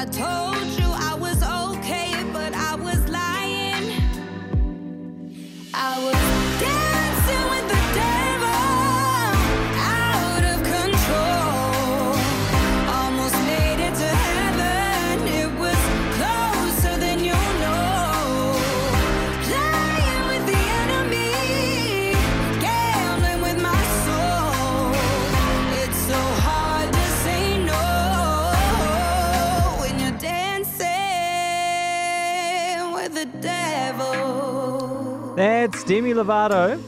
I told That's Demi Lovato,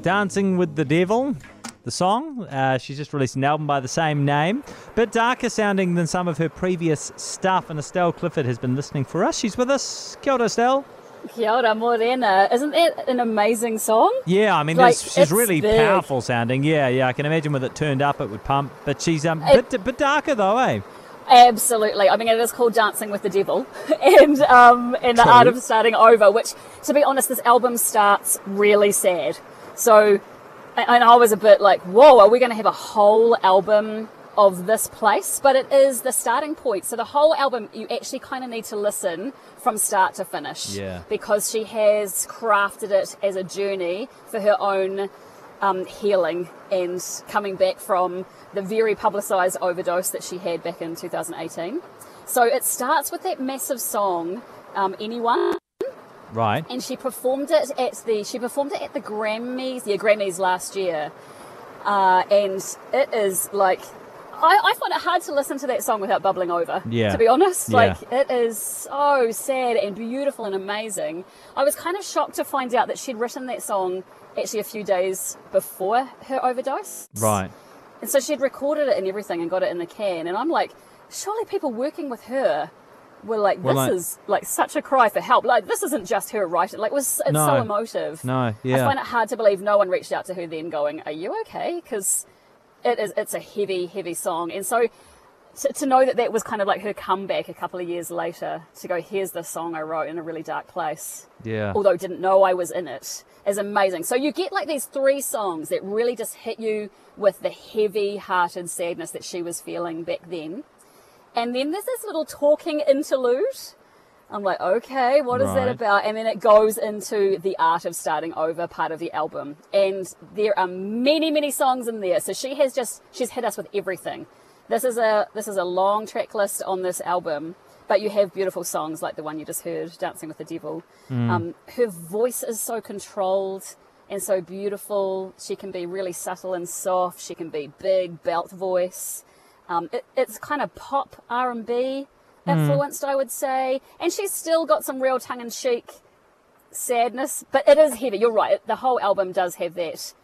Dancing with the Devil. The song. Uh, she's just released an album by the same name, bit darker sounding than some of her previous stuff. And Estelle Clifford has been listening for us. She's with us. Kia ora, Estelle. Kia ora, Morena. Isn't that an amazing song? Yeah, I mean, Like, she's really big. powerful sounding. Yeah, yeah, I can imagine with it turned up, it would pump. But she's um, It- bit, bit darker though, eh? Absolutely. I mean, it is called Dancing with the Devil, and um, and the True. art of starting over. Which, to be honest, this album starts really sad. So, and and I was a bit like, "Whoa, are we going to have a whole album of this place?" But it is the starting point. So the whole album, you actually kind of need to listen from start to finish. Yeah. Because she has crafted it as a journey for her own um, healing and coming back from the very publicised overdose that she had back in 2018. So it starts with that massive song, um, "Anyone," Right. and she performed it at the she performed it at the Grammys, yeah, Grammys last year, uh, and it is like. I, I find it hard to listen to that song without bubbling over. Yeah. To be honest, Yeah. like it is so sad and beautiful and amazing. I was kind of shocked to find out that she'd written that song actually a few days before her overdose. Right. And so she'd recorded it and everything and got it in the can. And I'm like, surely people working with her were like, Well, this like- is like such a cry for help. Like, this isn't just her writing. Like, it was, it's No. so emotive. No, I yeah. find it hard to believe no one reached out to her then going, are you okay? Because it is, it's a heavy, heavy song. And so to, to know that that was kind of like her comeback a couple of years later to go, here's the song I wrote in a really dark place Yeah. although didn't know I was in it, is amazing. So you get like these three songs that really just hit you with the heavy hearted sadness that she was feeling back then. And then there's this little talking interlude. I'm like, okay, what is that about? And then it goes into the art of starting over part of the album. And there are many, many songs in there. So she has just she's hit us with everything. This is a this is a long track list on this album, but you have beautiful songs like the one you just heard, Dancing with the Devil. Um, her voice is so controlled and so beautiful. She can be really subtle and soft. She can be big belt voice. Um, it, it's kind of pop R and B influenced, hmm. I would say, and she's still got some real tongue in cheek sadness, but it is heavy. You're right. The whole album does have that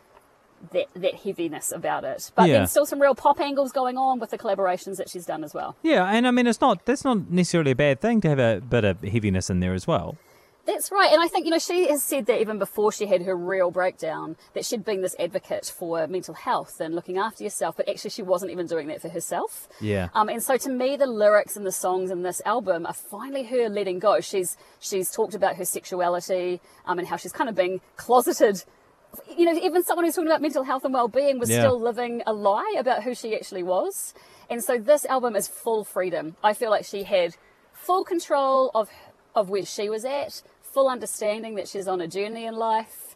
that that heaviness about it, but Yeah. then still some real pop angles going on with the collaborations that she's done as well. Yeah, and I mean, it's not that's not necessarily a bad thing to have a bit of heaviness in there as well. That's right. And I think, you know, she has said that even before she had her real breakdown, that she'd been this advocate for mental health and looking after yourself, but actually she wasn't even doing that for herself. Yeah. Um, and so to me, the lyrics and the songs in this album are finally her letting go. She's she's talked about her sexuality um, and how she's kind of being closeted. You know, even someone who's talking about mental health and well-being was Yeah. still living a lie about who she actually was. And so this album is full freedom. I feel like she had full control of of where she was at, full understanding that she's on a journey in life,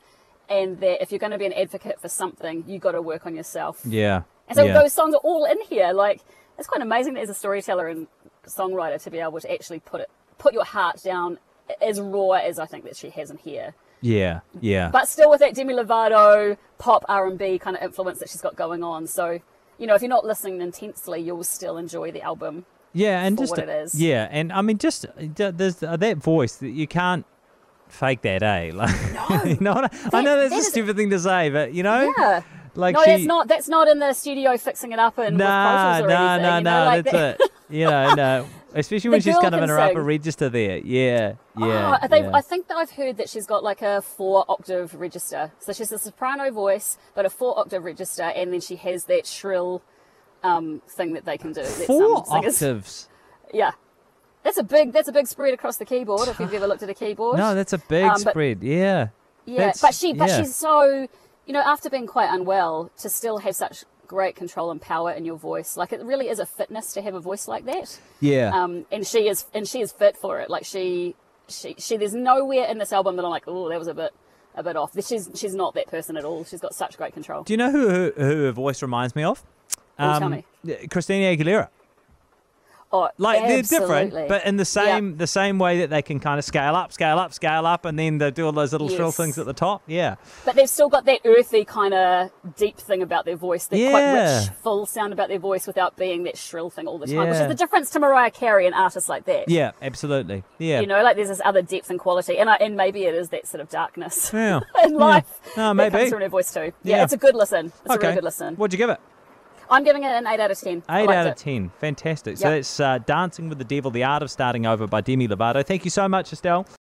and that if you're going to be an advocate for something, you've got to work on yourself. Yeah. And so yeah. those songs are all in here. Like it's quite amazing that as a storyteller and songwriter to be able to actually put it put your heart down as raw as I think that she has in here. yeah. Yeah. But still with that Demi Lovato pop R and B kind of influence that she's got going on. So, you know, if you're not listening intensely, you'll still enjoy the album. Yeah, and for just what it is. yeah, and I mean, just uh, there's uh, that voice that you can't fake that, eh? Like, you know, I, I know that's that a is- stupid thing to say, but you know, Yeah. like no, she, that's not that's not in the studio fixing it up and nah, with Pro Tools or nah, anything. nah, you know, nah, like that's that- it. You know, no, especially when she's kind of in her upper register there. Yeah, yeah. Oh, yeah. I think that I've heard that she's got like a four octave register. So she's a soprano voice, but a four octave register, and then she has that shrill um, thing that they can do. that Four octaves. Yeah, that's a big that's a big spread across the keyboard. If you've ever looked at a keyboard, No, that's a big Um, but- spread. Yeah. yeah. that's- But she but yeah. she's so you know after being quite unwell to still have such great control and power in your voice. Like it really is a fitness to have a voice like that. Yeah. Um, and she is and she is fit for it. Like she she she there's nowhere in this album that I'm like, oh, that was a bit a bit off. She's she's not that person at all. She's got such great control. Do you know who, who, who her voice reminds me of? Oh, tell me. Christina Aguilera. Oh, Like they're different, but in the same the same way that they can kind of scale up, scale up, scale up, and then they do all those little shrill things at the top. Yeah. But they've still got that earthy kind of deep thing about their voice, that quite Yeah. rich, full sound about their voice without being that shrill thing all the time, which is the difference to Mariah Carey and artists like that. Yeah, absolutely. Yeah. You know, like there's this other depth and quality, and I, and maybe it is that sort of darkness Yeah. in life. No, that maybe. comes from her voice too. Yeah, Yeah. it's a good listen. It's a really good listen. What'd you give it? I'm giving it an eight out of ten. Eight out of it. ten. Fantastic. So Yep. that's uh, Dancing with the Devil, The Art of Starting Over by Demi Lovato. Thank you so much, Estelle.